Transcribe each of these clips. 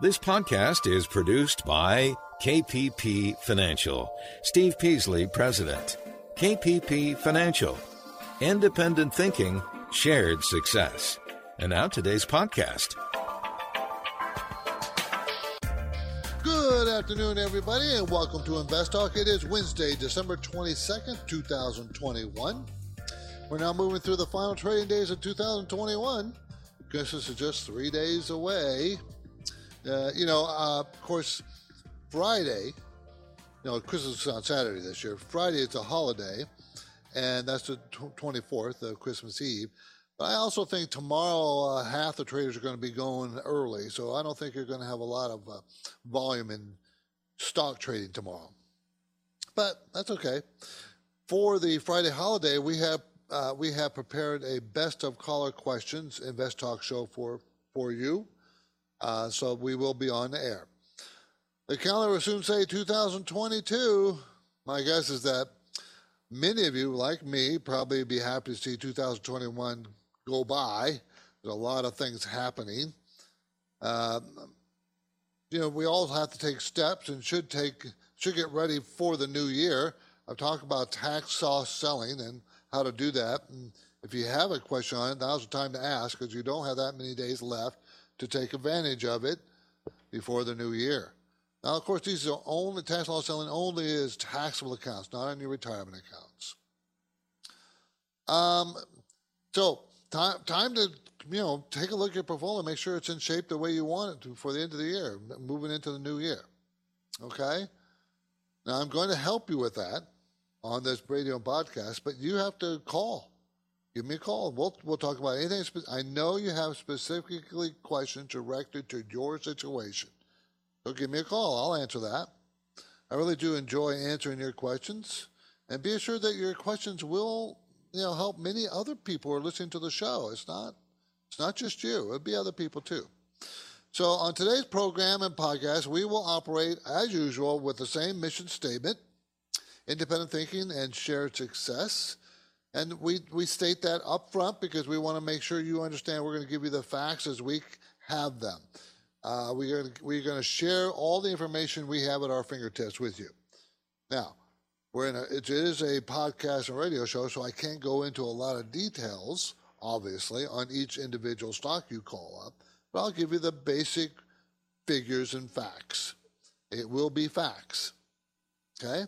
This podcast is produced by KPP Financial. Steve Peasley, President. KPP Financial. Independent thinking, shared success. And now today's podcast. Good afternoon, everybody, and welcome to Invest Talk. It is Wednesday, December 22nd, 2021. We're now moving through the final trading days of 2021. Guess this is just three days away. Uh, you know, uh, of course, Friday, you know, Christmas is on Saturday this year. Friday is a holiday, and that's the 24th of Christmas Eve. But I also think tomorrow uh, half the traders are going to be going early, so I don't think you're going to have a lot of uh, volume in stock trading tomorrow. But that's okay. For the Friday holiday, we have uh, we have prepared a best of caller questions Invest Talk show for for you. Uh, so we will be on the air. The calendar will soon say 2022. My guess is that many of you, like me, probably be happy to see 2021 go by. There's a lot of things happening. Uh, you know, we all have to take steps and should take should get ready for the new year. I've talked about tax loss selling and how to do that. And if you have a question on it, now's the time to ask because you don't have that many days left to take advantage of it before the new year. Now, of course, these are only tax loss selling only is taxable accounts, not on your retirement accounts. Um, so time time to you know take a look at your portfolio, make sure it's in shape the way you want it to for the end of the year, moving into the new year. Okay. Now I'm going to help you with that on this radio and podcast, but you have to call give me a call. We'll we'll talk about anything. Spe- I know you have specifically questions directed to your situation, so give me a call. I'll answer that. I really do enjoy answering your questions, and be assured that your questions will you know help many other people who are listening to the show. It's not it's not just you. It'll be other people too. So on today's program and podcast, we will operate as usual with the same mission statement: independent thinking and shared success. And we, we state that up front because we want to make sure you understand we're going to give you the facts as we have them. Uh, we're going to share all the information we have at our fingertips with you. Now, we're in a, it is a podcast and radio show, so I can't go into a lot of details, obviously, on each individual stock you call up, but I'll give you the basic figures and facts. It will be facts. Okay?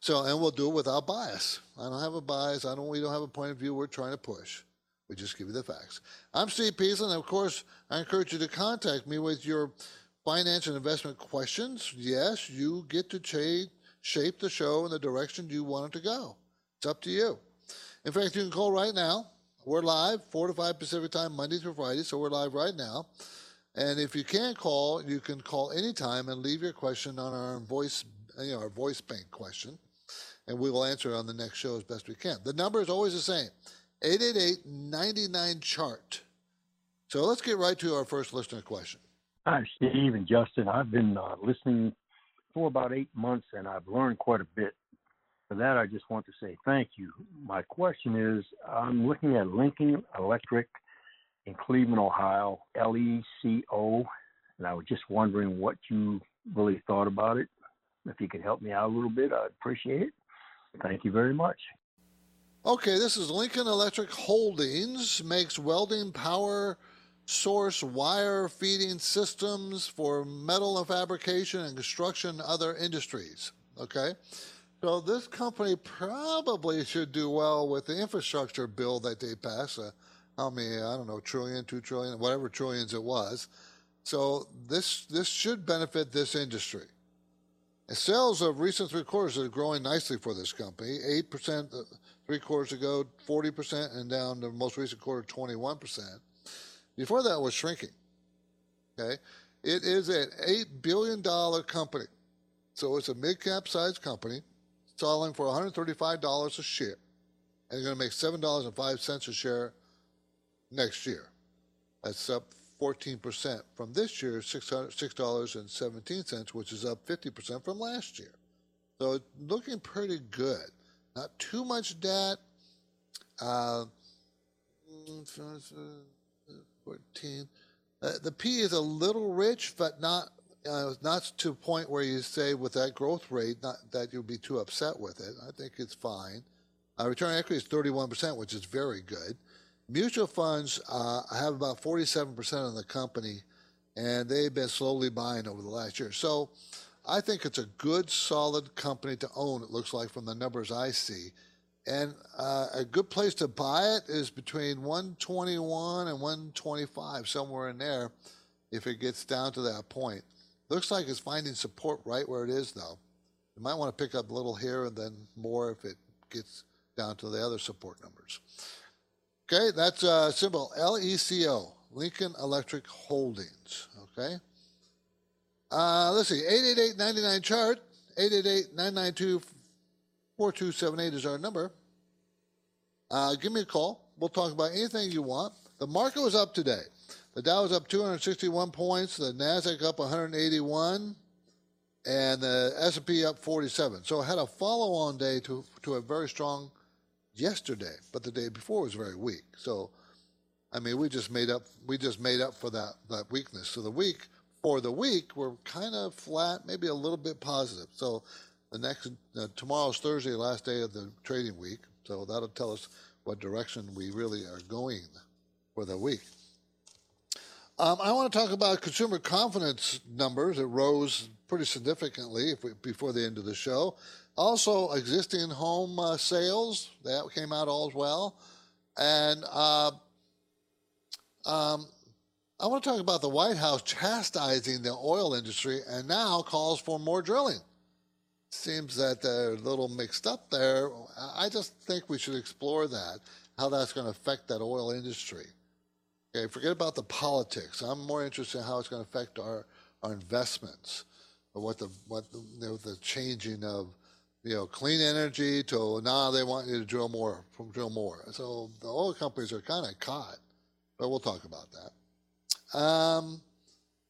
So, and we'll do it without bias. I don't have a bias. I don't. We don't have a point of view we're trying to push. We just give you the facts. I'm Steve Peasley, and of course, I encourage you to contact me with your finance and investment questions. Yes, you get to cha- shape the show in the direction you want it to go. It's up to you. In fact, you can call right now. We're live, 4 to 5 Pacific time, Monday through Friday, so we're live right now. And if you can't call, you can call anytime and leave your question on our voice, you know, our voice bank question and we will answer on the next show as best we can. The number is always the same 888 99 chart. So let's get right to our first listener question. Hi, Steve and Justin. I've been uh, listening for about eight months and I've learned quite a bit. For that, I just want to say thank you. My question is I'm looking at Lincoln Electric in Cleveland, Ohio, LECO, and I was just wondering what you really thought about it. If you could help me out a little bit, I'd appreciate it. Thank you very much. Okay, this is Lincoln Electric Holdings, makes welding power source wire feeding systems for metal fabrication and construction and other industries. Okay, so this company probably should do well with the infrastructure bill that they passed. Uh, how many? I don't know, trillion, two trillion, whatever trillions it was. So this this should benefit this industry. Sales of recent three quarters are growing nicely for this company. 8% uh, three quarters ago, 40%, and down the most recent quarter, 21%. Before that was shrinking. Okay. It is an $8 billion company. So it's a mid cap size company selling for $135 a share. And going to make $7.05 a share next year. That's up 14% from this year's $6.17, which is up 50% from last year. So looking pretty good. Not too much debt. Uh, 14. Uh, the P is a little rich, but not uh, not to a point where you say with that growth rate not that you'll be too upset with it. I think it's fine. Uh, return equity is 31%, which is very good. Mutual funds uh, have about 47% of the company, and they've been slowly buying over the last year. So I think it's a good, solid company to own, it looks like from the numbers I see. And uh, a good place to buy it is between 121 and 125, somewhere in there, if it gets down to that point. Looks like it's finding support right where it is, though. You might want to pick up a little here and then more if it gets down to the other support numbers. Okay, that's uh, symbol LECO, Lincoln Electric Holdings. Okay. Uh, let's see, 888-99 chart, 888-992-4278 is our number. Uh, give me a call. We'll talk about anything you want. The market was up today. The Dow was up 261 points, the Nasdaq up 181, and the S&P up 47. So it had a follow-on day to to a very strong yesterday, but the day before was very weak. So, I mean, we just made up we just made up for that that weakness. So the week for the week we're kind of flat, maybe a little bit positive. So the next uh, tomorrow's Thursday, last day of the trading week. So that'll tell us what direction we really are going for the week. Um, I want to talk about consumer confidence numbers. It rose pretty significantly we, before the end of the show. Also, existing home uh, sales that came out all as well, and uh, um, I want to talk about the White House chastising the oil industry and now calls for more drilling. Seems that they're a little mixed up there. I just think we should explore that, how that's going to affect that oil industry. Okay, forget about the politics. I'm more interested in how it's going to affect our, our investments, or what the what the, you know, the changing of you know clean energy to now they want you to drill more drill more. So the oil companies are kind of caught, but we'll talk about that. Um,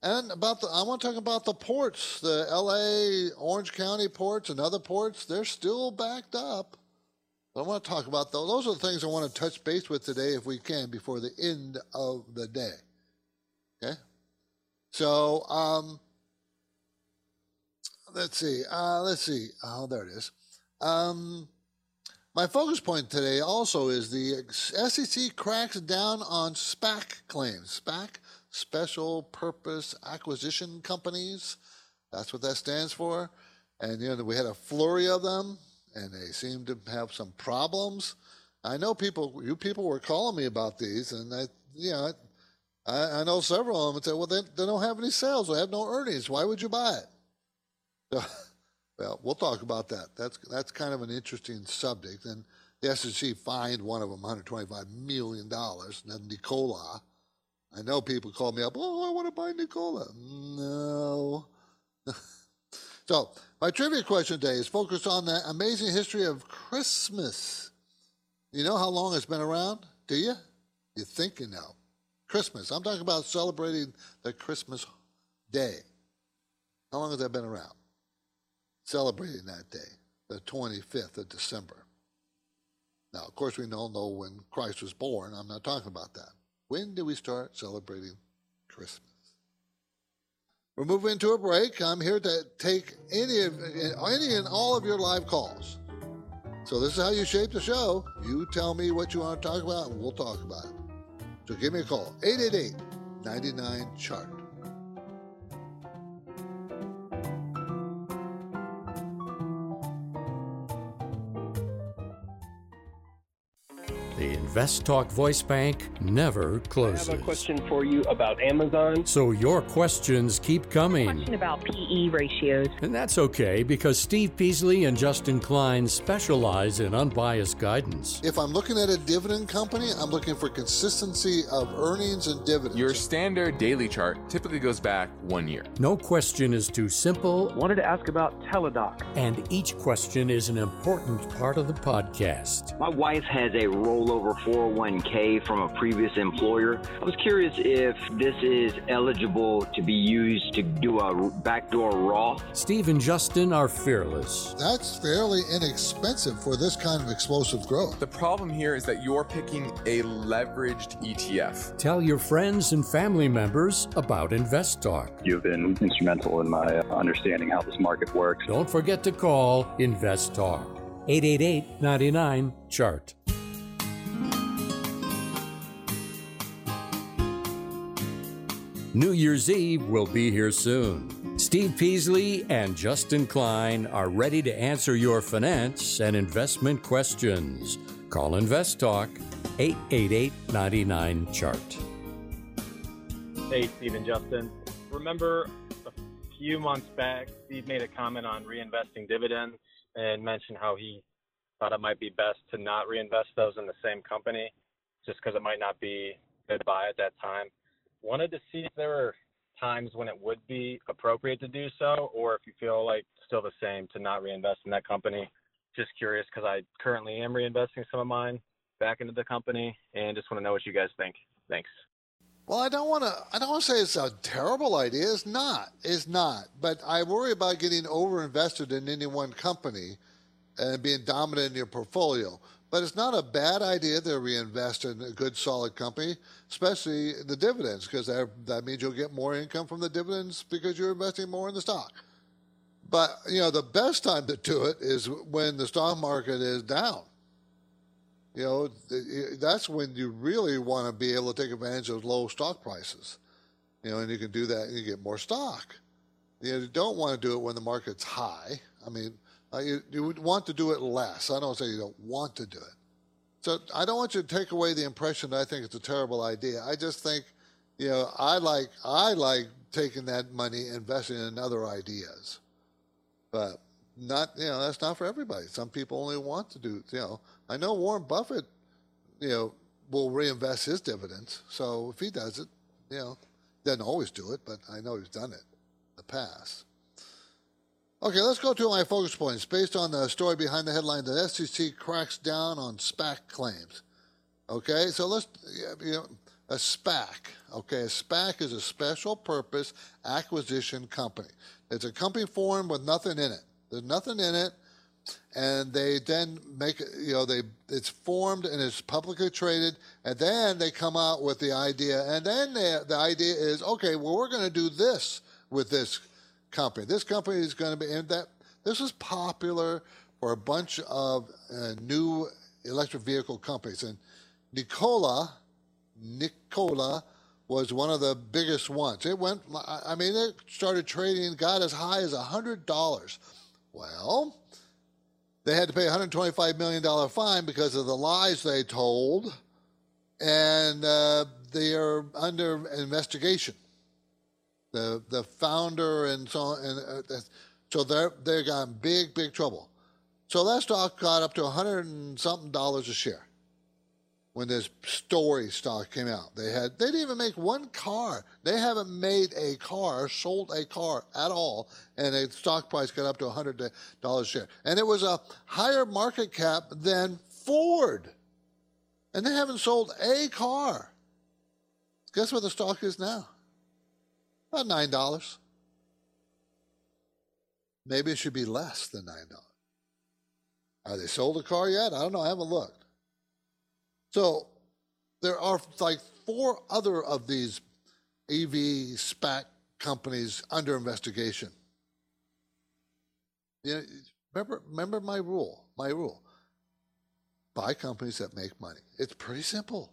and about the, I want to talk about the ports, the L.A., Orange County ports, and other ports. They're still backed up. But I want to talk about those. Those are the things I want to touch base with today, if we can, before the end of the day. Okay. So um, let's see. Uh, let's see. Oh, there it is. Um, my focus point today also is the SEC cracks down on SPAC claims. SPAC, Special Purpose Acquisition Companies. That's what that stands for. And you know we had a flurry of them and they seem to have some problems. I know people, you people were calling me about these, and I, you know, I, I know several of them and say, well, they, they don't have any sales, they have no earnings. Why would you buy it? Well, we'll talk about that. That's that's kind of an interesting subject. And the SEC fined one of them 125 million dollars. Nikola. I know people call me up. Oh, I want to buy Nikola. No. so my trivia question today is focused on the amazing history of Christmas. You know how long it's been around? Do you? You think you know. Christmas. I'm talking about celebrating the Christmas day. How long has that been around? Celebrating that day, the 25th of December. Now, of course, we all know when Christ was born. I'm not talking about that. When do we start celebrating Christmas? We're moving into a break. I'm here to take any of any and all of your live calls. So this is how you shape the show. You tell me what you want to talk about, and we'll talk about it. So give me a call, 888 99 chart. The Invest Talk Voice Bank never closes. I have a question for you about Amazon. So your questions keep coming. Question about PE ratios. And that's okay because Steve Peasley and Justin Klein specialize in unbiased guidance. If I'm looking at a dividend company, I'm looking for consistency of earnings and dividends. Your standard daily chart typically goes back one year. No question is too simple. Wanted to ask about Teladoc. And each question is an important part of the podcast. My wife has a rollover 401k from a previous employer. I was curious if this is eligible to be used to do a backdoor Roth. Steve and Justin are fearless. That's fairly inexpensive for this kind of explosive growth. The problem here is that you're picking a leveraged ETF. Tell your friends and family members about InvestTalk. You've been instrumental in my uh, understanding how this market works. Don't forget to call InvestTalk 888 99 Chart. New Year's Eve will be here soon. Steve Peasley and Justin Klein are ready to answer your finance and investment questions. Call Invest Talk 888 99 Chart. Hey, Steve and Justin. Remember a few months back, Steve made a comment on reinvesting dividends and mentioned how he thought it might be best to not reinvest those in the same company just because it might not be good buy at that time. Wanted to see if there were times when it would be appropriate to do so, or if you feel like still the same to not reinvest in that company. Just curious because I currently am reinvesting some of mine back into the company, and just want to know what you guys think. Thanks. Well, I don't want to. I don't want to say it's a terrible idea. It's not. It's not. But I worry about getting overinvested in any one company and being dominant in your portfolio. But it's not a bad idea to reinvest in a good, solid company, especially the dividends, because that, that means you'll get more income from the dividends because you're investing more in the stock. But you know, the best time to do it is when the stock market is down. You know, that's when you really want to be able to take advantage of low stock prices. You know, and you can do that and you get more stock. You, know, you don't want to do it when the market's high. I mean, uh, you, you would want to do it less. I don't say you don't want to do it. So I don't want you to take away the impression that I think it's a terrible idea. I just think, you know, I like I like taking that money, and investing in other ideas, but not you know that's not for everybody. Some people only want to do you know. I know Warren Buffett, you know, will reinvest his dividends. So if he does it, you know, doesn't always do it, but I know he's done it in the past. Okay, let's go to my focus points. Based on the story behind the headline, the SEC cracks down on SPAC claims. Okay, so let's, you know, a SPAC. Okay, a SPAC is a special purpose acquisition company. It's a company formed with nothing in it. There's nothing in it, and they then make you know, they it's formed and it's publicly traded, and then they come out with the idea, and then they, the idea is, okay, well, we're going to do this with this company. This company is going to be, and that this is popular for a bunch of uh, new electric vehicle companies. And Nikola, Nikola was one of the biggest ones. It went, I mean, it started trading, got as high as $100. Well, they had to pay a $125 million fine because of the lies they told, and uh, they are under investigation the the founder and so on, and uh, so they're they got in big big trouble. So that stock got up to a hundred and something dollars a share when this story stock came out. They had they didn't even make one car. They haven't made a car, sold a car at all, and the stock price got up to a hundred dollars a share. And it was a higher market cap than Ford. And they haven't sold a car. Guess what the stock is now? About nine dollars. Maybe it should be less than nine dollars. Are they sold a car yet? I don't know. I haven't looked. So there are like four other of these EV SPAC companies under investigation. You know, remember, remember my rule. My rule: buy companies that make money. It's pretty simple.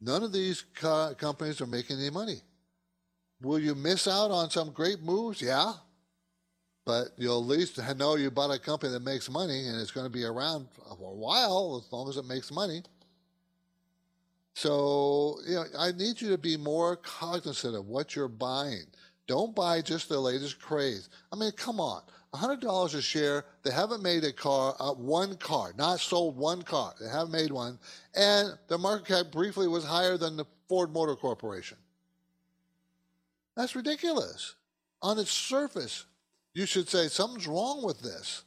None of these co- companies are making any money. Will you miss out on some great moves? Yeah. But you'll at least know you bought a company that makes money and it's going to be around for a while as long as it makes money. So, you know, I need you to be more cognizant of what you're buying. Don't buy just the latest craze. I mean, come on. $100 a share, they haven't made a car, uh, one car, not sold one car. They haven't made one. And the market cap briefly was higher than the Ford Motor Corporation. That's ridiculous. On its surface, you should say something's wrong with this.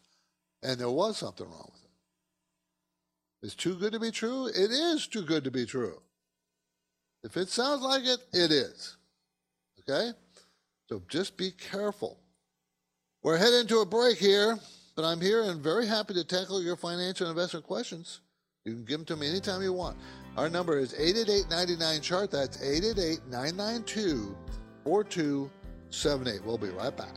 And there was something wrong with it. It's too good to be true. It is too good to be true. If it sounds like it, it is. Okay? So just be careful. We're heading to a break here, but I'm here and very happy to tackle your financial investment questions. You can give them to me anytime you want. Our number is 888 chart. That's 888 992 4278. We'll be right back.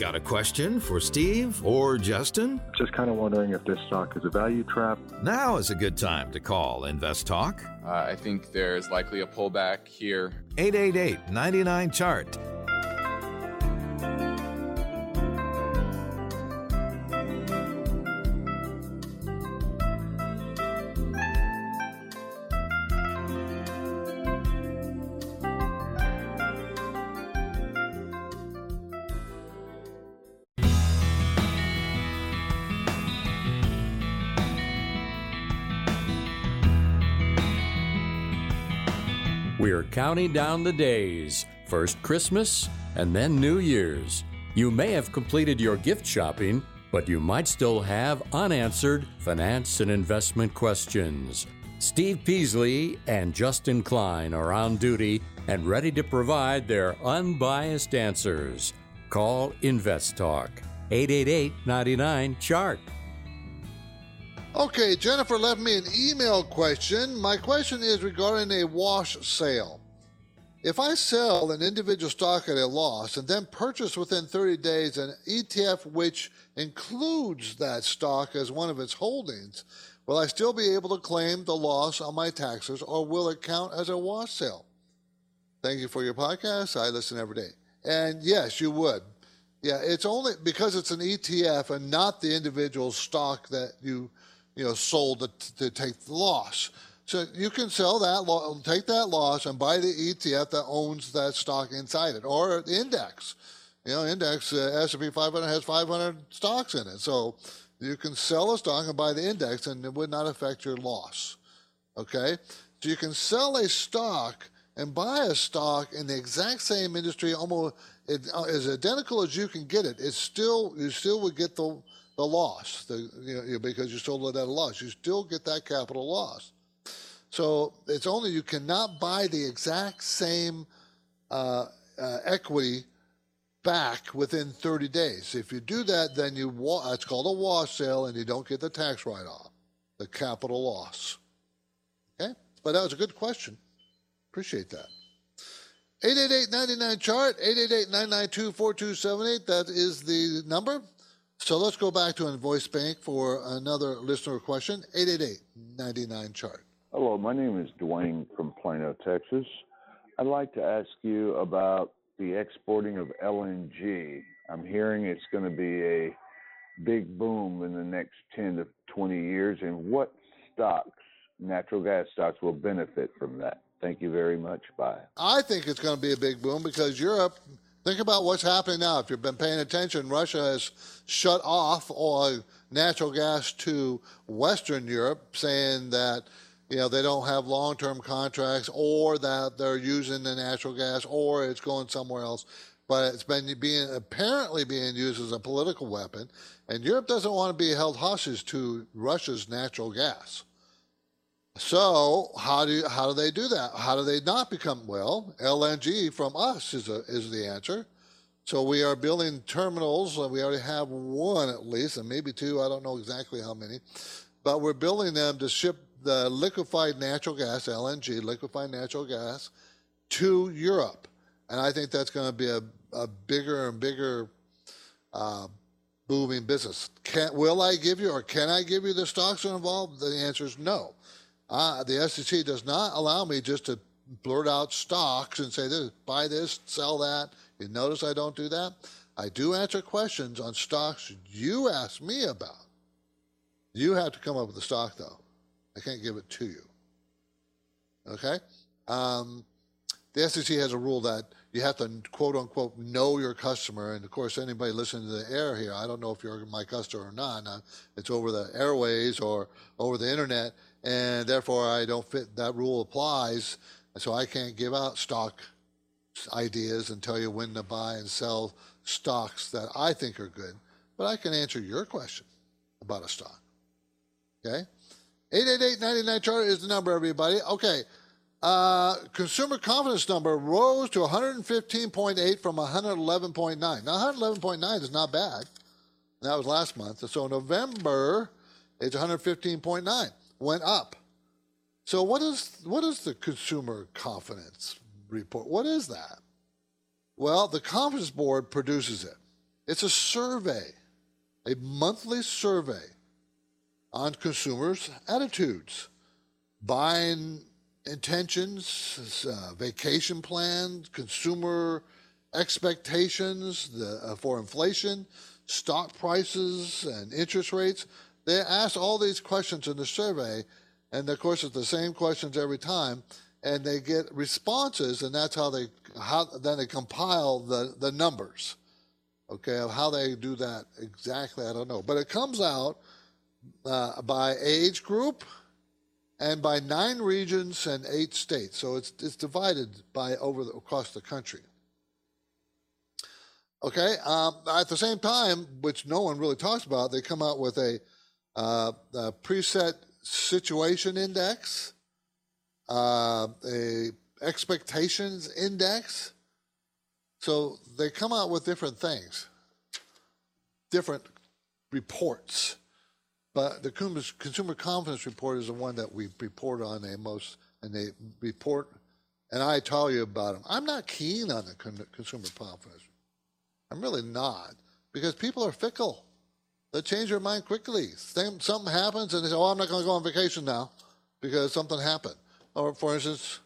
Got a question for Steve or Justin? Just kind of wondering if this stock is a value trap. Now is a good time to call Invest Talk. Uh, I think there's likely a pullback here. 888 99 Chart. We're counting down the days. First Christmas and then New Year's. You may have completed your gift shopping, but you might still have unanswered finance and investment questions. Steve Peasley and Justin Klein are on duty and ready to provide their unbiased answers. Call Invest Talk 888 99 Chart. Okay, Jennifer left me an email question. My question is regarding a wash sale. If I sell an individual stock at a loss and then purchase within 30 days an ETF which includes that stock as one of its holdings, will I still be able to claim the loss on my taxes or will it count as a wash sale? Thank you for your podcast. I listen every day. And yes, you would. Yeah, it's only because it's an ETF and not the individual stock that you you know, sold to, to take the loss. So you can sell that, take that loss, and buy the ETF that owns that stock inside it, or the index. You know, index uh, S&P 500 has 500 stocks in it, so you can sell a stock and buy the index, and it would not affect your loss. Okay, so you can sell a stock and buy a stock in the exact same industry, almost it, uh, as identical as you can get it. It's still you still would get the the loss, the, you know, because you sold it at a loss. You still get that capital loss. So it's only you cannot buy the exact same uh, uh, equity back within 30 days. If you do that, then you wa- it's called a wash sale, and you don't get the tax write-off, the capital loss. Okay, but that was a good question. Appreciate that. 888-99 chart 888-992-4278 that is the number so let's go back to Invoice Bank for another listener question. 888-99 chart. Hello, my name is Dwayne from Plano, Texas. I'd like to ask you about the exporting of LNG. I'm hearing it's going to be a big boom in the next 10 to 20 years, and what stocks, natural gas stocks, will benefit from that? Thank you very much. Bye. I think it's going to be a big boom because Europe Think about what's happening now. If you've been paying attention, Russia has shut off oil, natural gas to Western Europe, saying that you know they don't have long-term contracts, or that they're using the natural gas, or it's going somewhere else. But it's been being apparently being used as a political weapon, and Europe doesn't want to be held hostage to Russia's natural gas. So how do you, how do they do that? How do they not become well? LNG from us is a, is the answer. So we are building terminals. We already have one at least, and maybe two. I don't know exactly how many, but we're building them to ship the liquefied natural gas (LNG), liquefied natural gas, to Europe. And I think that's going to be a, a bigger and bigger uh, booming business. Can, will I give you, or can I give you the stocks involved? The answer is no. Uh, the SEC does not allow me just to blurt out stocks and say, this, buy this, sell that. You notice I don't do that? I do answer questions on stocks you ask me about. You have to come up with the stock, though. I can't give it to you. Okay? Um, the SEC has a rule that you have to quote unquote know your customer. And of course, anybody listening to the air here, I don't know if you're my customer or not. It's over the airways or over the internet and therefore I don't fit that rule applies. So I can't give out stock ideas and tell you when to buy and sell stocks that I think are good, but I can answer your question about a stock. Okay? 888 chart is the number, everybody. Okay. Uh, consumer confidence number rose to 115.8 from 111.9. Now, 111.9 is not bad. That was last month. So November, it's 115.9, went up. So what is what is the consumer confidence report? What is that? Well, the Conference Board produces it. It's a survey, a monthly survey on consumers' attitudes, buying intentions, uh, vacation plans, consumer expectations the, uh, for inflation, stock prices, and interest rates. They ask all these questions in the survey, and of course, it's the same questions every time, and they get responses, and that's how they how then they compile the the numbers. Okay, of how they do that exactly, I don't know, but it comes out uh, by age group and by nine regions and eight states. So it's it's divided by over the, across the country. Okay. Um, at the same time, which no one really talks about, they come out with a, uh, a present situation index, uh, a expectations index. So they come out with different things, different reports. But the consumer confidence report is the one that we report on the most, and they report, and I tell you about them. I'm not keen on the consumer confidence. I'm really not, because people are fickle. They change their mind quickly. Something happens, and they say, "Oh, I'm not going to go on vacation now because something happened." Or, for instance,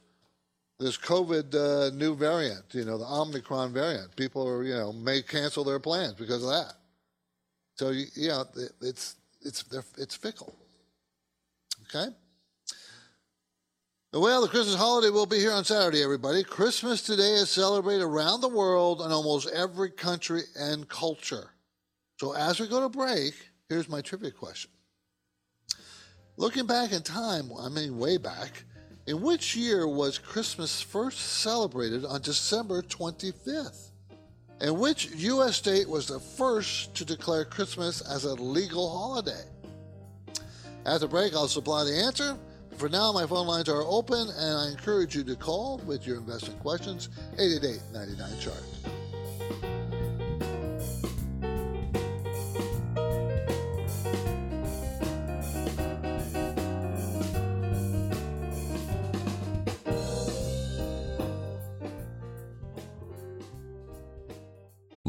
this COVID uh, new variant, you know, the Omicron variant. People are, you know, may cancel their plans because of that. So, you know, it's it's it's fickle. Okay. Well, the Christmas holiday will be here on Saturday, everybody. Christmas today is celebrated around the world in almost every country and culture. So as we go to break, here's my trivia question. Looking back in time, I mean way back, in which year was Christmas first celebrated on December 25th? And which U.S. state was the first to declare Christmas as a legal holiday? After break, I'll supply the answer. For now, my phone lines are open, and I encourage you to call with your investment questions 888 99 Chart.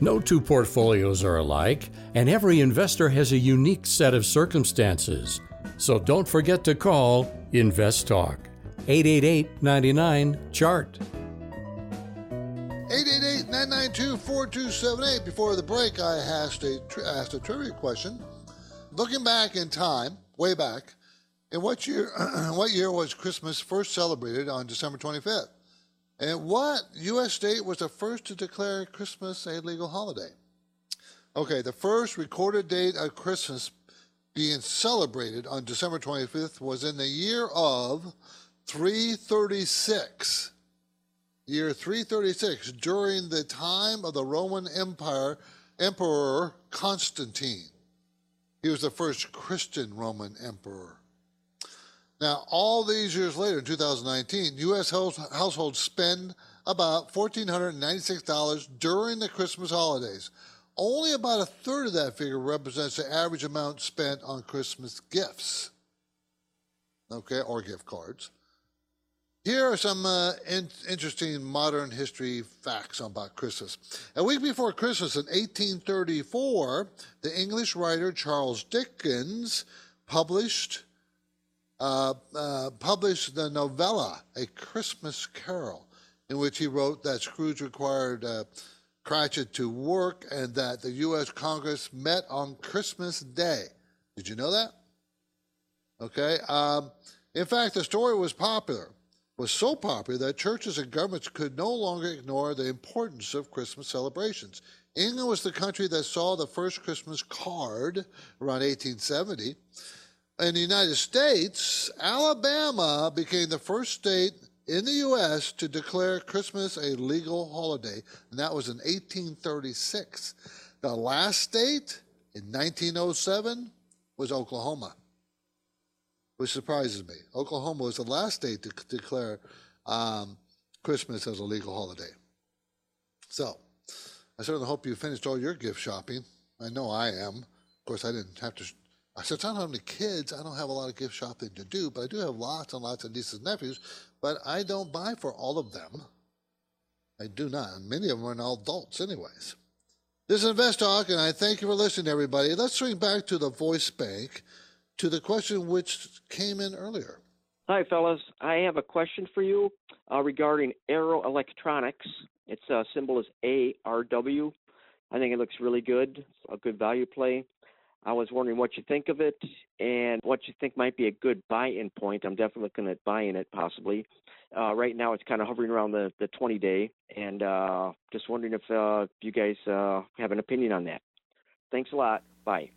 No two portfolios are alike, and every investor has a unique set of circumstances. So don't forget to call Invest Talk. 888 99 Chart. 888 992 4278. Before the break, I asked a, asked a trivia question. Looking back in time, way back, in what year, what year was Christmas first celebrated on December 25th? And what U.S. state was the first to declare Christmas a legal holiday? Okay, the first recorded date of Christmas being celebrated on December 25th was in the year of 336, year 336, during the time of the Roman Empire, Emperor Constantine. He was the first Christian Roman emperor. Now, all these years later, in 2019, U.S. households spend about $1,496 during the Christmas holidays. Only about a third of that figure represents the average amount spent on Christmas gifts, okay, or gift cards. Here are some uh, in- interesting modern history facts about Christmas. A week before Christmas in 1834, the English writer Charles Dickens published uh, uh, published the novella A Christmas Carol, in which he wrote that Scrooge required uh, Cratchit to work and that the U.S. Congress met on Christmas Day. Did you know that? Okay. Um, in fact, the story was popular was so popular that churches and governments could no longer ignore the importance of Christmas celebrations. England was the country that saw the first Christmas card around 1870. In the United States, Alabama became the first state in the U.S. to declare Christmas a legal holiday, and that was in 1836. The last state in 1907 was Oklahoma which surprises me. Oklahoma was the last state to declare um, Christmas as a legal holiday. So, I certainly hope you finished all your gift shopping. I know I am. Of course, I didn't have to. Since I don't have any kids, I don't have a lot of gift shopping to do, but I do have lots and lots of nieces and nephews, but I don't buy for all of them. I do not. And many of them are now adults, anyways. This is Invest Talk, and I thank you for listening, everybody. Let's swing back to the voice bank to the question which came in earlier. Hi, fellas. I have a question for you uh, regarding Arrow Electronics. Its uh, symbol is ARW. I think it looks really good, it's a good value play. I was wondering what you think of it and what you think might be a good buy-in point. I'm definitely looking at buying it possibly. Uh, right now, it's kind of hovering around the, the 20 day, and uh, just wondering if uh, you guys uh, have an opinion on that. Thanks a lot. Bye.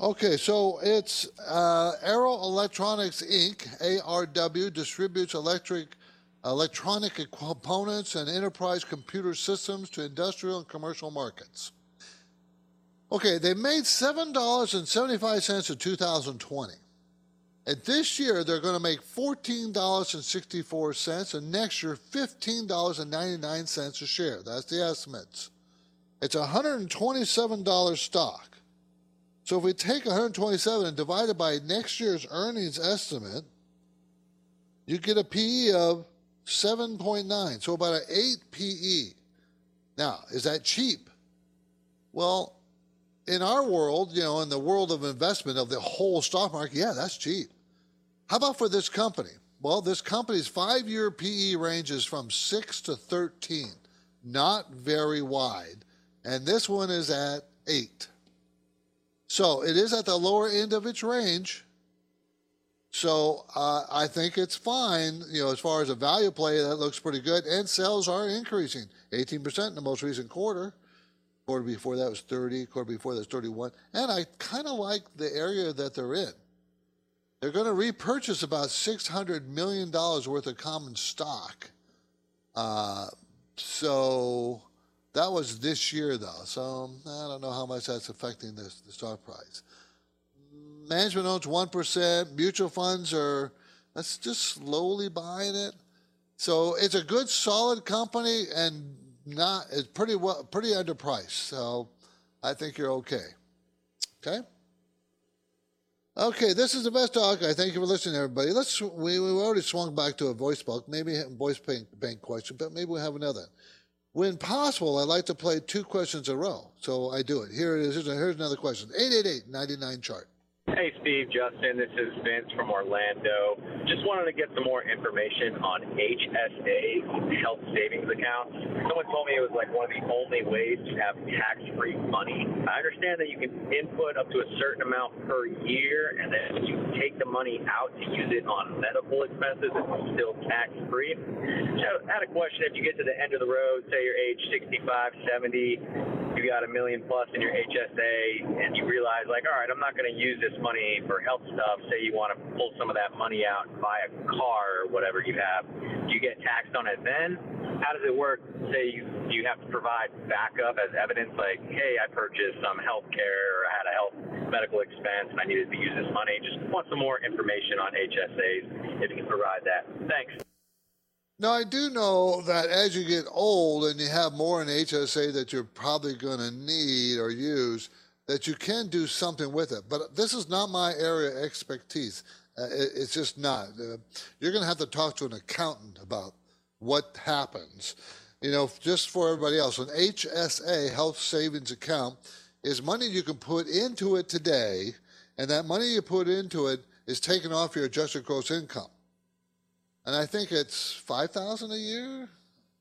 Okay, so it's uh, Arrow Electronics Inc. (ARW) distributes electric electronic components and enterprise computer systems to industrial and commercial markets. Okay, they made seven dollars and seventy-five cents in 2020, And this year, they're going to make $14.64, and next year, $15.99 a share. That's the estimates. It's a $127 stock. So if we take 127 and divide it by next year's earnings estimate, you get a PE of 7.9, so about an 8 PE. Now, is that cheap? Well, in our world, you know, in the world of investment of the whole stock market, yeah, that's cheap. How about for this company? Well, this company's five year PE ranges from 6 to 13, not very wide. And this one is at 8. So it is at the lower end of its range. So uh, I think it's fine. You know, as far as a value play, that looks pretty good. And sales are increasing 18% in the most recent quarter. Quarter before that was 30. Quarter before that was 31. And I kind of like the area that they're in. They're going to repurchase about $600 million worth of common stock. Uh, so that was this year, though. So I don't know how much that's affecting this, the stock price. Management owns 1%. Mutual funds are, that's just slowly buying it. So it's a good, solid company and not, it's pretty well, pretty underpriced. So I think you're okay. Okay? Okay, this is the best talk. I thank you for listening, everybody. Let's we, we already swung back to a voice bulk, maybe a voice bank, bank question, but maybe we'll have another. When possible, I like to play two questions a row, so I do it. Here it is. Here's, here's another question. 888-99 chart. Hey, Steve, Justin, this is Vince from Orlando. Just wanted to get some more information on HSA health savings accounts. Someone told me it was like one of the only ways to have tax-free money. I understand that you can input up to a certain amount per year, and then you take the money out to use it on medical expenses. It's still tax-free. So I had a question. If you get to the end of the road, say you're age 65, 70, you got a million plus in your HSA and you realize like, all right, I'm not going to use this money for health stuff. Say you want to pull some of that money out and buy a car or whatever you have. Do you get taxed on it then? How does it work? Say you, you have to provide backup as evidence like, hey, I purchased some health care or I had a health medical expense and I needed to use this money. Just want some more information on HSAs if you can provide that. Thanks. Now, I do know that as you get old and you have more in HSA that you're probably going to need or use, that you can do something with it. But this is not my area of expertise. Uh, it, it's just not. Uh, you're going to have to talk to an accountant about what happens. You know, just for everybody else, an HSA, health savings account, is money you can put into it today, and that money you put into it is taken off your adjusted gross income and I think it's five thousand a year,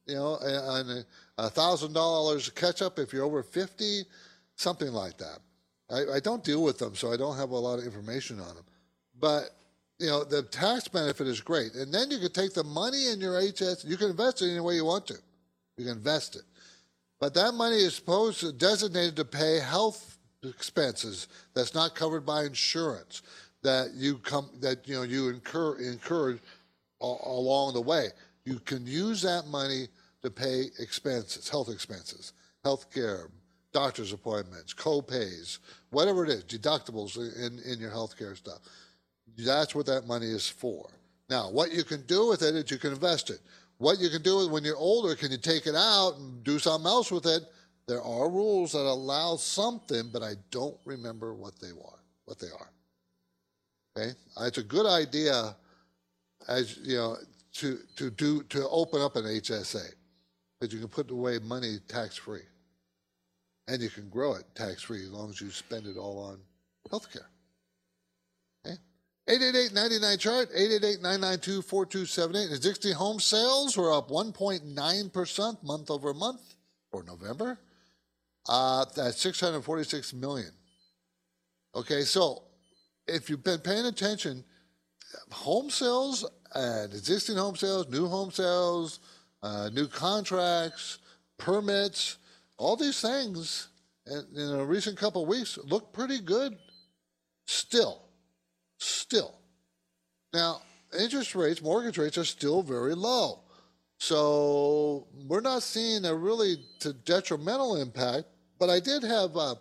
you know, and a thousand dollars catch up if you're over fifty, something like that. I, I, don't deal with them, so I don't have a lot of information on them. But you know, the tax benefit is great, and then you can take the money in your HS. You can invest it any way you want to. You can invest it, but that money is supposed to designated to pay health expenses that's not covered by insurance that you come that you know you incur incurred along the way. You can use that money to pay expenses, health expenses, health care, doctor's appointments, co-pays, whatever it is, deductibles in, in your health care stuff. That's what that money is for. Now, what you can do with it is you can invest it. What you can do when you're older, can you take it out and do something else with it? There are rules that allow something, but I don't remember what they are. What they are. Okay, it's a good idea as you know, to to do to open up an HSA because you can put away money tax free, and you can grow it tax free as long as you spend it all on healthcare. Okay. 888-99 chart 888-992-4278 existing home sales were up 1.9% month over month for november uh, that's 646 million okay so if you've been paying attention home sales and existing home sales, new home sales, uh, new contracts, permits, all these things in, a recent couple weeks look pretty good still. Still. Now, interest rates, mortgage rates are still very low. So we're not seeing a really detrimental impact, but I did have a,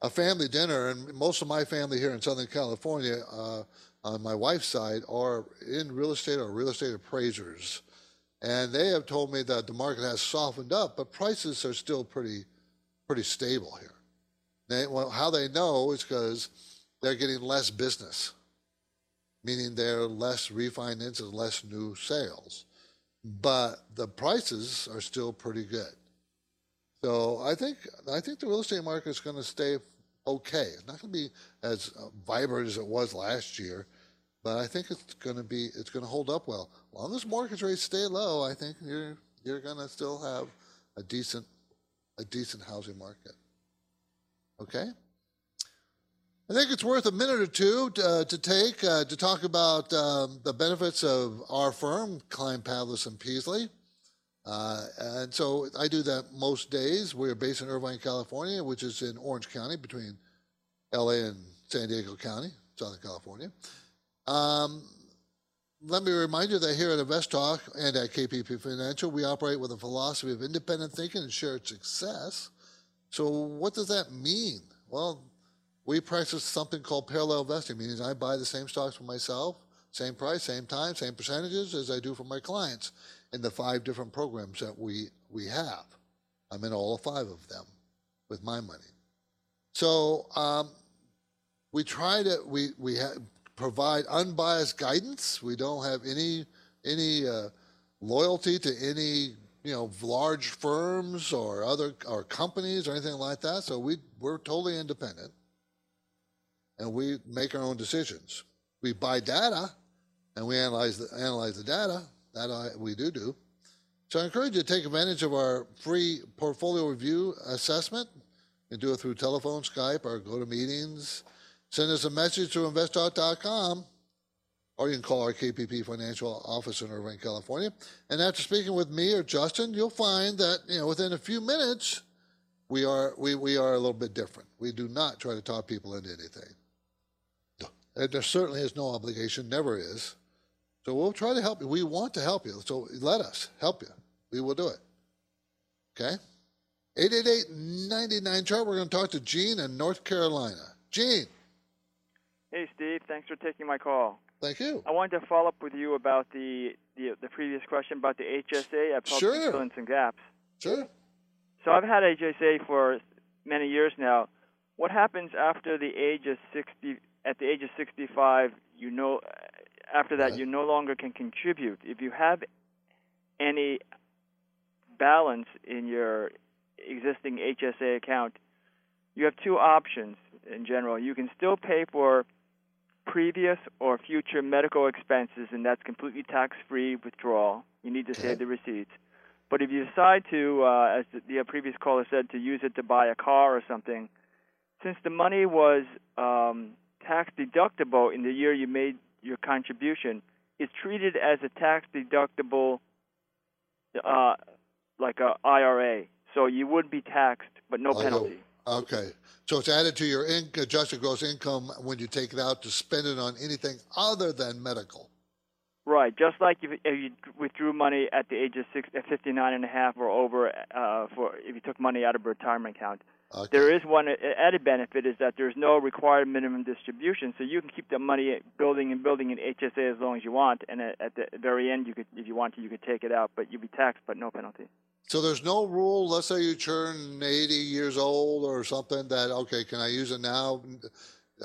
a family dinner, and most of my family here in Southern California uh, on my wife's side are in real estate or real estate appraisers. And they have told me that the market has softened up, but prices are still pretty, pretty stable here. They, well, how they know is because they're getting less business, meaning they're less refinances, less new sales. But the prices are still pretty good. So I think I think the real estate market is going to stay okay. It's not going to be as vibrant as it was last year, but I think it's going to be it's going to hold up well. As long as mortgage rates stay low, I think you're you're going to still have a decent a decent housing market. Okay. I think it's worth a minute or two to, uh, to take uh, to talk about um, the benefits of our firm, Klein Pavlis and Peasley. Uh, and so I do that most days. We're based in Irvine, California, which is in Orange County between LA and San Diego County, Southern California. Um, let me remind you that here at InvestTalk and at KPP Financial, we operate with a philosophy of independent thinking and shared success. So, what does that mean? Well, we practice something called parallel investing, meaning I buy the same stocks for myself, same price, same time, same percentages as I do for my clients in the five different programs that we, we have. I'm in all five of them with my money. So um, we try to we we ha- provide unbiased guidance. We don't have any any uh, loyalty to any you know large firms or other or companies or anything like that. So we we're totally independent, and we make our own decisions. We buy data, and we analyze the analyze the data. That I, we do do. So I encourage you to take advantage of our free portfolio review assessment. You can do it through telephone, Skype, or GoToMeetings. Send us a message to investtalk.com, or you can call our KPP financial office in Irvine, California. And after speaking with me or Justin, you'll find that you know within a few minutes we are we, we are a little bit different. We do not try to talk people into anything. And there certainly is no obligation, never is. So we'll try to help you. We want to help you. So let us help you. We will do it. Okay? 888-99 chart. We're going to talk to Gene in North Carolina. Gene. Hey, Steve. Thanks for taking my call. Thank you. I wanted to follow up with you about the the, the previous question about the HSA. I've helped Sure. fill in some gaps. Sure. So I've had HSA for many years now. What happens after the age of 60? At the age of 65, you know, after that, you no longer can contribute. If you have any balance in your existing HSA account, you have two options in general. You can still pay for previous or future medical expenses, and that's completely tax free withdrawal. You need to save the receipts. But if you decide to, uh, as the, the previous caller said, to use it to buy a car or something, since the money was um, tax deductible in the year you made your contribution, it's treated as a tax deductible, uh, like a IRA. So you would be taxed, but no Oh, penalty. Okay. So it's added to your in- adjusted gross income when you take it out to spend it on anything other than medical. Right, just like if, if you withdrew money at the age of six, at 59 and a half or over, uh, for if you took money out of a retirement account. There is one added benefit is that there's no required minimum distribution, so you can keep the money building and building in HSA as long as you want, and at, the very end, you could, if you want to, you could take it out, but you'd be taxed, but no penalty. So there's no rule. Let's say you turn 80 years old or something that okay, can I use it now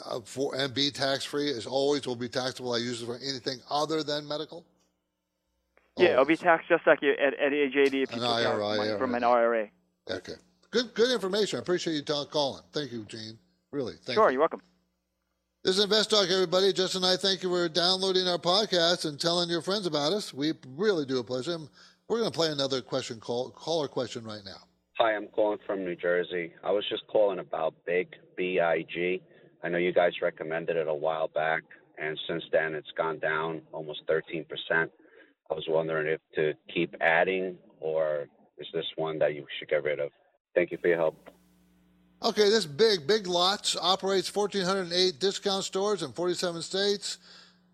uh, for and be tax free? as always will be taxable. I use it for anything other than medical. Yeah, it'll be taxed just like you at, at age 80 if you An took out IRA, money from an IRA. Okay, good good information. I appreciate you ta- calling. Thank you, Gene. Really, thank sure, you. you're welcome. This is Invest Talk, everybody. Justin and I thank you for downloading our podcast and telling your friends about us. We really do a pleasure. We're going to play another question call caller question right now. Hi, I'm calling from New Jersey. I was just calling about Big B I G. I know you guys recommended it a while back, and since then it's gone down almost 13%. I was wondering if to keep adding, or is this one that you should get rid of? Thank you for your help. Okay, this big, big lots operates 1,408 discount stores in 47 states,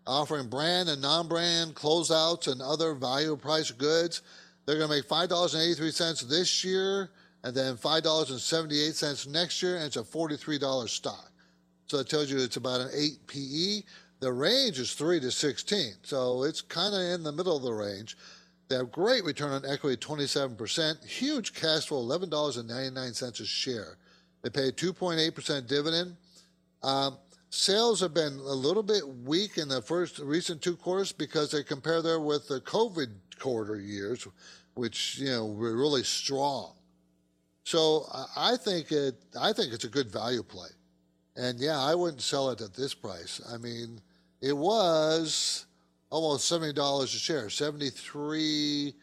offering brand and non brand closeouts and other value priced goods. They're going to make $5.83 this year and then $5.78 next year, and it's a $43 stock. So it tells you it's about an 8 PE. The range is 3 to 16, so it's kind of in the middle of the range. They have great return on equity, 27%, huge cash flow, $11.99 a share. They pay a 2.8% dividend. Um, sales have been a little bit weak in the first recent two quarters because they compare there with the COVID quarter years, which you know were really strong. So I think it I think it's a good value play, and yeah, I wouldn't sell it at this price. I mean, it was almost seventy dollars a share, seventy three.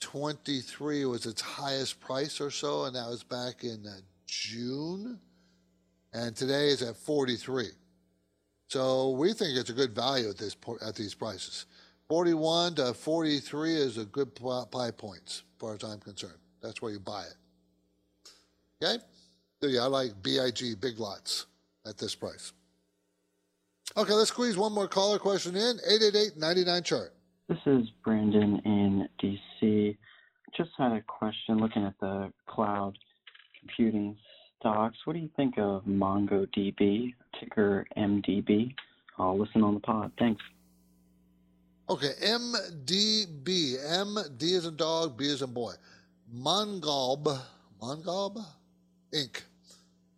23 was its highest price or so, and that was back in uh, June. And today is at 43. So we think it's a good value at this at these prices. 41 to 43 is a good buy points, as far as I'm concerned. That's where you buy it. Okay? So yeah, I like BIG big lots at this price. Okay, let's squeeze one more caller question in. 888-99 chart. This is Brandon in DC. Just had a question looking at the cloud computing stocks. What do you think of MongoDB, ticker MDB? I'll listen on the pod. Thanks. Okay, MDB. M D is a dog, B is a boy. Mongob, Mongob Inc.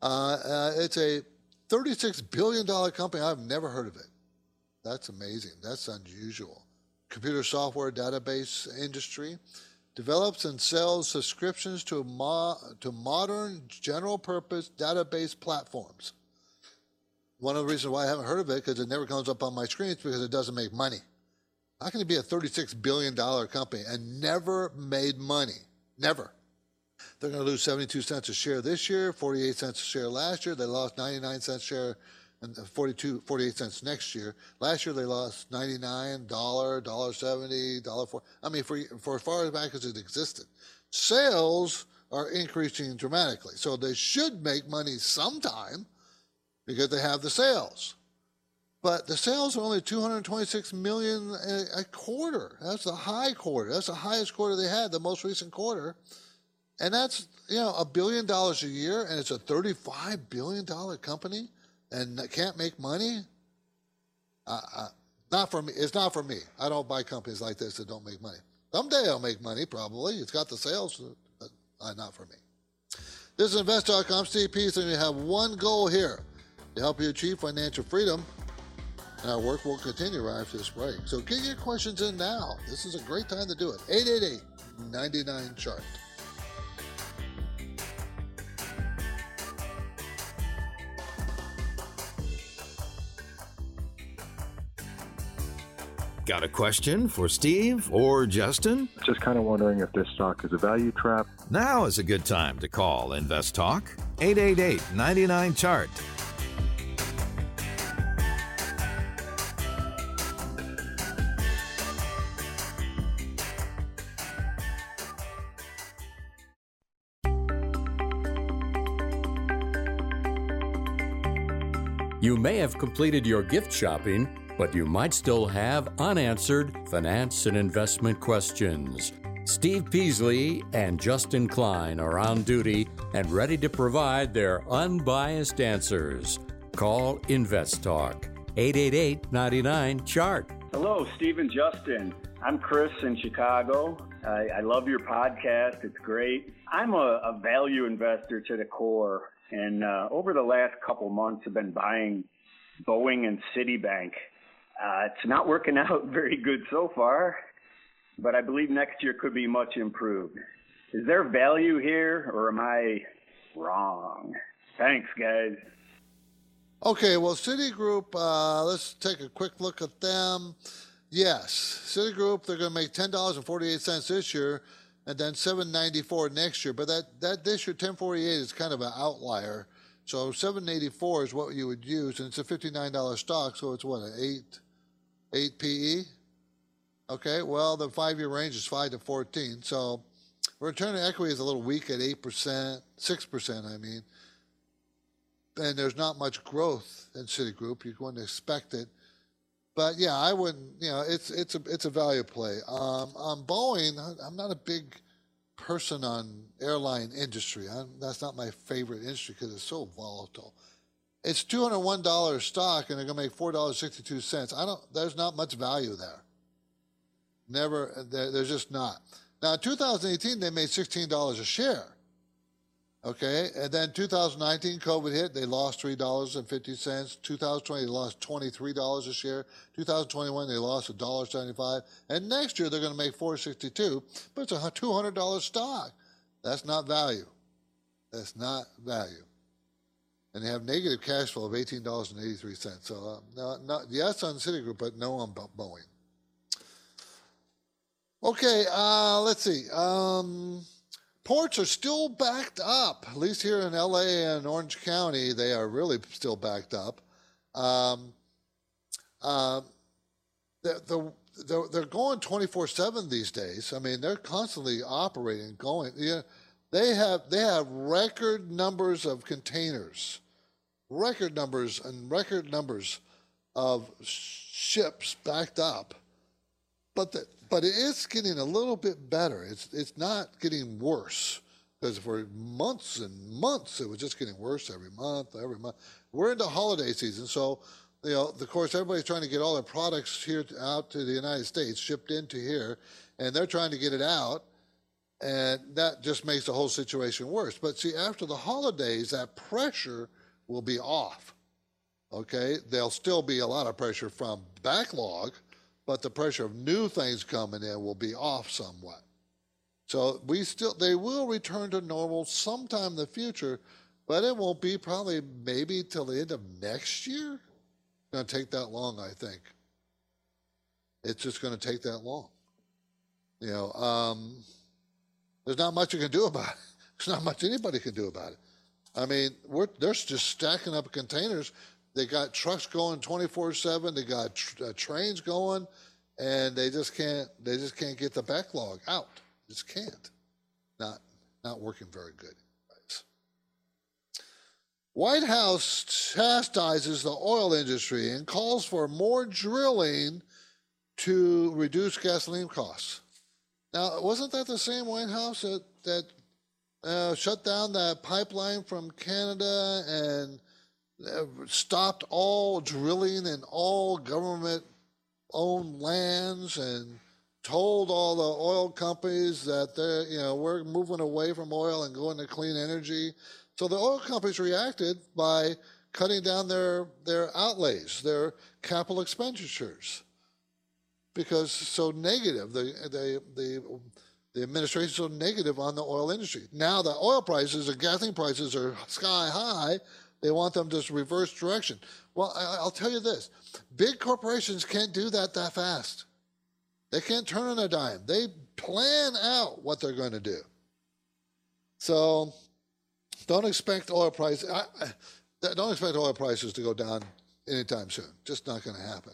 Uh, uh, it's a $36 billion company. I've never heard of it. That's amazing. That's unusual. Computer software database industry develops and sells subscriptions to, mo- to modern general purpose database platforms. One of the reasons why I haven't heard of it because it never comes up on my screens because it doesn't make money. How can it be a $36 billion company and never made money? Never. They're going to lose 72 cents a share this year, 48 cents a share last year. They lost 99 cents a share and uh, 42, 48 cents next year. Last year they lost 99, dollar, dollar 70, dollar 4. I mean, for, for as far back as it existed. Sales are increasing dramatically. So they should make money sometime because they have the sales. But the sales are only 226 million a quarter. That's the high quarter. That's the highest quarter they had, the most recent quarter. And that's, you know, a billion dollars a year, and it's a $35 billion company and can't make money. Uh, uh, not for me. It's not for me. I don't buy companies like this that don't make money. Someday I'll make money, probably. It's got the sales, but uh, not for me. This is Invest.com. Steve Peasley, and we have one goal here to help you achieve financial freedom. And our work will continue right after this break. So get your questions in now. This is a great time to do it. 888 99 chart. Got a question for Steve or Justin? Just kind of wondering if this stock is a value trap. Now is a good time to call Invest Talk 888 99 Chart. You may have completed your gift shopping but you might still have unanswered finance and investment questions. Steve Peasley and Justin Klein are on duty and ready to provide their unbiased answers. Call Invest Talk 888 99 Chart. Hello, Steve and Justin. I'm Chris in Chicago. I, I love your podcast, it's great. I'm a, a value investor to the core, and uh, over the last couple months, I've been buying Boeing and Citibank. Uh, it's not working out very good so far, but I believe next year could be much improved. Is there value here, or am I wrong? Thanks, guys. Okay, well, Citigroup, uh, let's take a quick look at them. Yes, Citigroup, they're going to make $10.48 this year and then 794 next year. But that, that this year, 1048 is kind of an outlier. So 784 is what you would use, and it's a $59 stock, so it's what, an 8 8 PE. Okay, well, the five year range is 5 to 14. So return on equity is a little weak at 8%, 6%, I mean. And there's not much growth in Citigroup. You wouldn't expect it. But yeah, I wouldn't, you know, it's, it's, a, it's a value play. Um, on Boeing, I'm not a big person on airline industry. I'm, that's not my favorite industry because it's so volatile. It's two hundred one dollars stock, and they're going to make four dollars sixty two cents. I don't. There's not much value there. Never. There, there's just not. Now, in 2018, they made sixteen dollars a share. Okay, and then 2019, COVID hit. They lost three dollars and fifty cents. 2020, they lost twenty-three dollars a share. 2021, they lost a dollar seventy-five. And next year, they're going to make 462. But it's a two hundred dollar stock. That's not value. That's not value. And they have negative cash flow of eighteen dollars and eighty-three cents. So, uh, no, not yes on Citigroup, but no on Boeing. Okay, uh, let's see. Um, Ports are still backed up, at least here in LA and Orange County, they are really still backed up. Um, uh, they're, they're, they're going 24 7 these days. I mean, they're constantly operating, going. Yeah, they have they have record numbers of containers, record numbers and record numbers of ships backed up. But the, but it is getting a little bit better. It's it's not getting worse because for months and months it was just getting worse every month, every month. We're into holiday season, so you know, of course, everybody's trying to get all their products here to, out to the United States, shipped into here, and they're trying to get it out, and that just makes the whole situation worse. But see, after the holidays, that pressure will be off. Okay, there'll still be a lot of pressure from backlog but the pressure of new things coming in will be off somewhat. So we still they will return to normal sometime in the future, but it won't be probably maybe till the end of next year. It's to take that long, I think. It's just going to take that long. You know, um, there's not much you can do about it. There's not much anybody can do about it. I mean, we're, they're just stacking up containers they got trucks going 24/7. They got tr- uh, trains going, and they just can't. They just can't get the backlog out. Just can't. Not not working very good. White House chastises the oil industry and calls for more drilling to reduce gasoline costs. Now, wasn't that the same White House that that uh, shut down that pipeline from Canada and stopped all drilling in all government owned lands and told all the oil companies that they're, you know, we're moving away from oil and going to clean energy. So the oil companies reacted by cutting down their, their outlays, their capital expenditures. Because so negative, the, the, the, the administration is so negative on the oil industry. Now the oil prices and gasoline prices are sky high, they want them to reverse direction. Well, I, will tell you this big corporations can't do that that fast. They can't turn on a dime. They plan out what they're going to do. So don't expect oil prices. don't expect oil prices to go down anytime soon. Just not going to happen.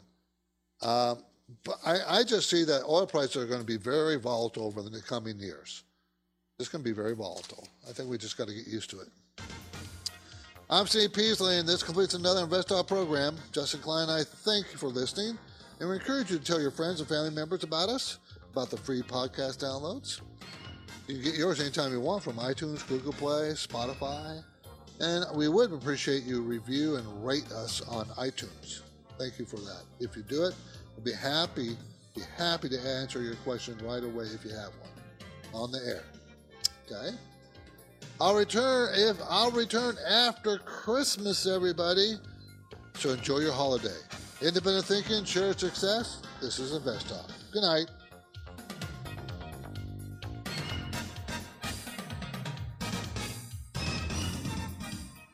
Um, but I, I, just see that oil prices are going to be very volatile over the coming years. It's going to be very volatile. I think we just got to get used to it. I'm Steve Peasley, and this completes another InvestTalk program. Justin Klein, I thank you for listening, and we encourage you to tell your friends and family members about us, about the free podcast downloads. You can get yours anytime you want from iTunes, Google Play, Spotify, and we would appreciate you review and rate us on iTunes. Thank you for that. If you do it, we'll be happy, be happy to answer your question right away if you have one on the air. Okay? I'll return if I'll return after Christmas, everybody. So enjoy your holiday. Independent thinking, share success. This is Invest Talk. Good night.